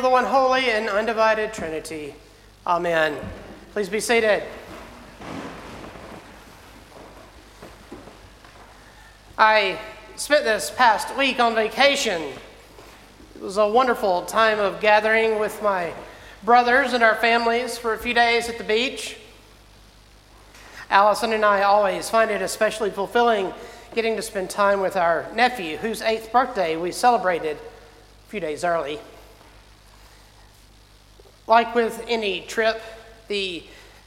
the one holy and undivided Trinity. Amen. Please be seated. I spent this past week on vacation. It was a wonderful time of gathering with my brothers and our families for a few days at the beach. Allison and I always find it especially fulfilling getting to spend time with our nephew, whose eighth birthday we celebrated a few days early. Like with any trip, the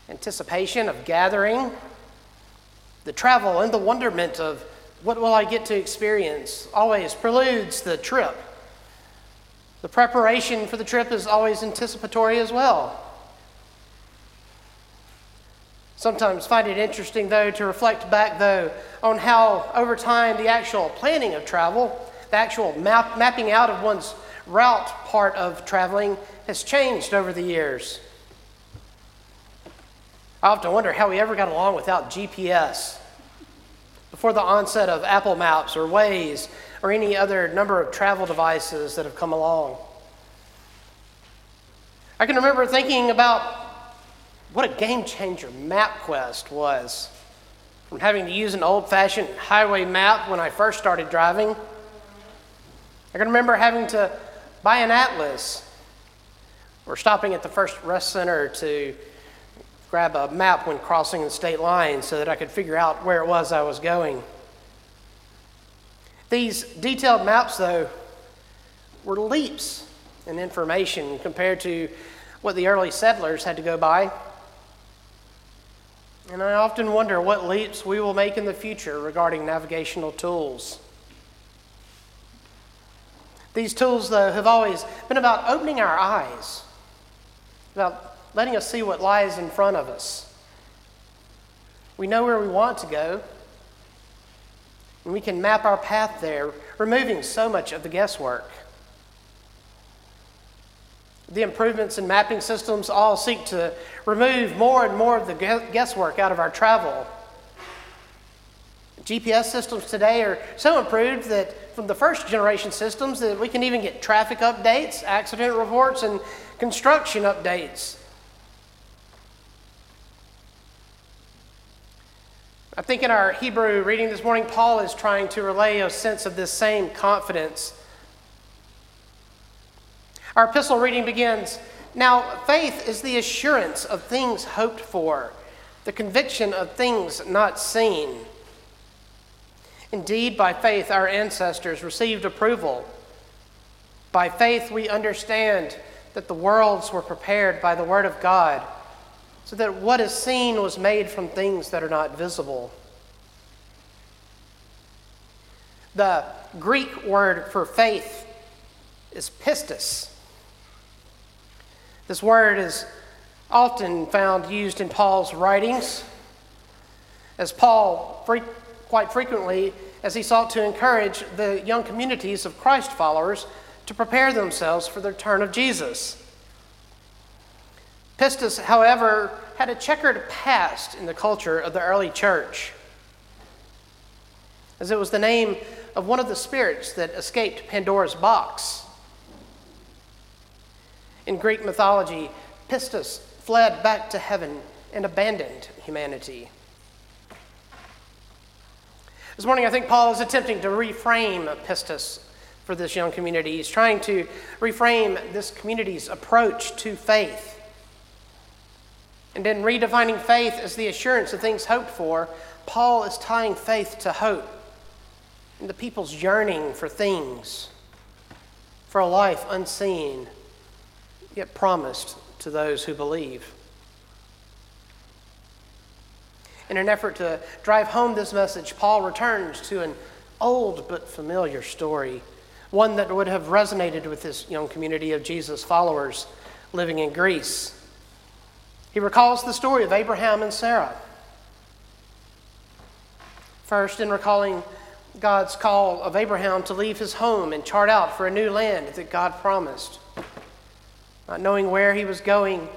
anticipation of gathering, the travel, and the wonderment of what will I get to experience always preludes the trip. The preparation for the trip is always anticipatory as well. Sometimes find it interesting, though, to reflect back, though, on how over time the actual planning of travel, the actual map, mapping out of one's route part of traveling has changed over the years. I often wonder how we ever got along without GPS. Before the onset of Apple Maps or Waze or any other number of travel devices that have come along. I can remember thinking about what a game changer MapQuest was. From having to use an old fashioned highway map when I first started driving, I can remember having to buy an atlas or stopping at the first rest center to grab a map when crossing the state line so that I could figure out where it was I was going. These detailed maps, though, were leaps in information compared to what the early settlers had to go by. And I often wonder what leaps we will make in the future regarding navigational tools. These tools, though, have always been about opening our eyes about letting us see what lies in front of us. We know where we want to go, and we can map our path there, removing so much of the guesswork. The improvements in mapping systems all seek to remove more and more of the guesswork out of our travel. GPS systems today are so improved that from the first generation systems that we can even get traffic updates, accident reports, and construction updates. I think in our Hebrew reading this morning, Paul is trying to relay a sense of this same confidence. Our epistle reading begins Now, faith is the assurance of things hoped for, the conviction of things not seen. Indeed, by faith, our ancestors received approval. By faith, we understand that the worlds were prepared by the Word of God, so that what is seen was made from things that are not visible. The Greek word for faith is pistis. This word is often found used in Paul's writings, as Paul quite frequently, as he sought to encourage the young communities of Christ followers to prepare themselves for the return of Jesus. Pistis, however, had a checkered past in the culture of the early church, as it was the name of one of the spirits that escaped Pandora's box. In Greek mythology, Pistis fled back to heaven and abandoned humanity. This morning, I think Paul is attempting to reframe pistis for this young community. He's trying to reframe this community's approach to faith. And in redefining faith as the assurance of things hoped for, Paul is tying faith to hope and the people's yearning for things, for a life unseen, yet promised to those who believe. In an effort to drive home this message, Paul returns to an old but familiar story one that would have resonated with this young community of Jesus followers living in Greece. He recalls the story of Abraham and Sarah. First, in recalling God's call of Abraham to leave his home and chart out for a new land that God promised, not knowing where he was going,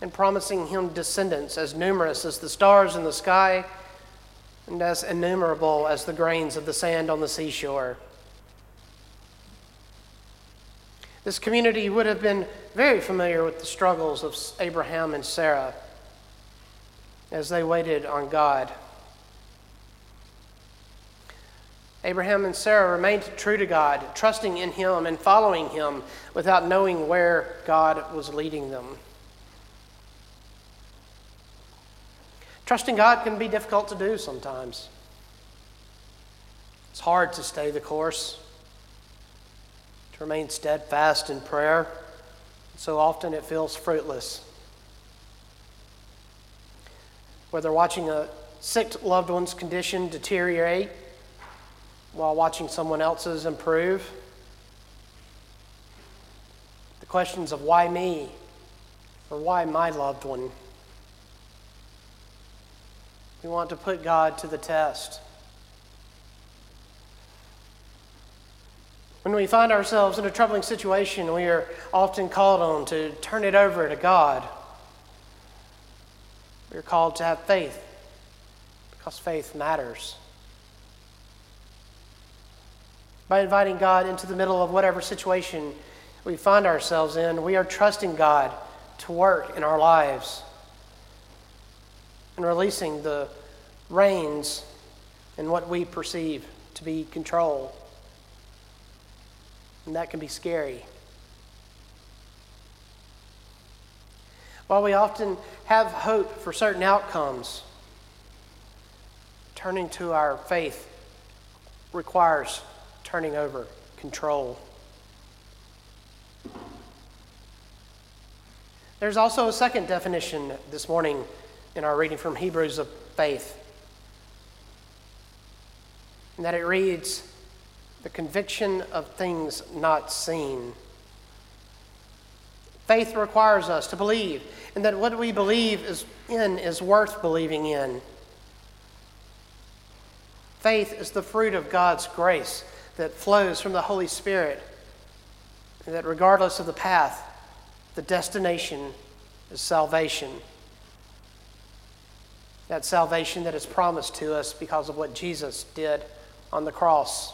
and promising him descendants as numerous as the stars in the sky and as innumerable as the grains of the sand on the seashore. This community would have been very familiar with the struggles of Abraham and Sarah as they waited on God. Abraham and Sarah remained true to God, trusting in Him and following Him without knowing where God was leading them. Trusting God can be difficult to do sometimes. It's hard to stay the course, to remain steadfast in prayer. So often it feels fruitless. Whether watching a sick loved one's condition deteriorate while watching someone else's improve. The questions of why me or why my loved one. We want to put God to the test. When we find ourselves in a troubling situation, we are often called on to turn it over to God. We are called to have faith because faith matters. By inviting God into the middle of whatever situation we find ourselves in, we are trusting God to work in our lives and releasing the reins in what we perceive to be control. And that can be scary. While we often have hope for certain outcomes, turning to our faith requires turning over control. There's also a second definition this morning in our reading from Hebrews of faith, and that it reads, the conviction of things not seen. Faith requires us to believe, and that what we believe is in is worth believing in. Faith is the fruit of God's grace that flows from the Holy Spirit. And that regardless of the path, the destination is salvation. That salvation that is promised to us because of what Jesus did on the cross.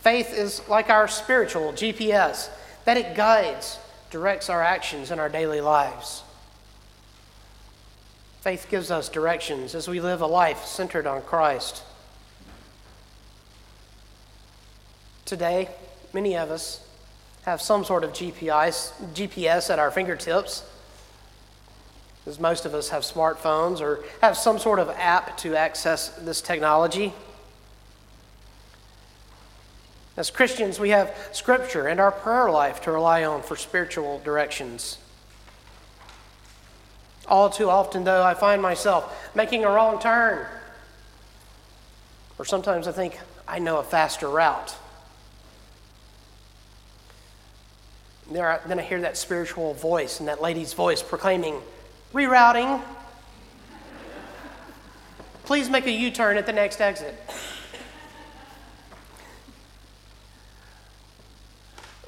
Faith is like our spiritual GPS, that it guides, directs our actions in our daily lives. Faith gives us directions as we live a life centered on Christ. Today, many of us have some sort of GPS, GPS at our fingertips, as most of us have smartphones or have some sort of app to access this technology. As Christians, we have Scripture and our prayer life to rely on for spiritual directions. All too often, though, I find myself making a wrong turn. Or sometimes I think I know a faster route. There, then I hear that spiritual voice and that lady's voice proclaiming, Rerouting. Please make a U turn at the next exit.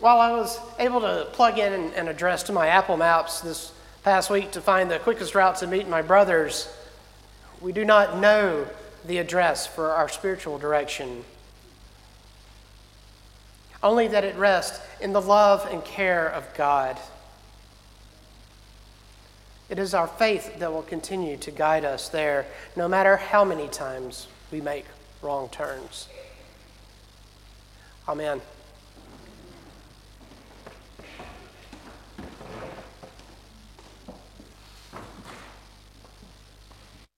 While I was able to plug in an address to my Apple Maps this past week to find the quickest route to meet my brothers, we do not know the address for our spiritual direction only that it rests in the love and care of God. It is our faith that will continue to guide us there, no matter how many times we make wrong turns. Amen.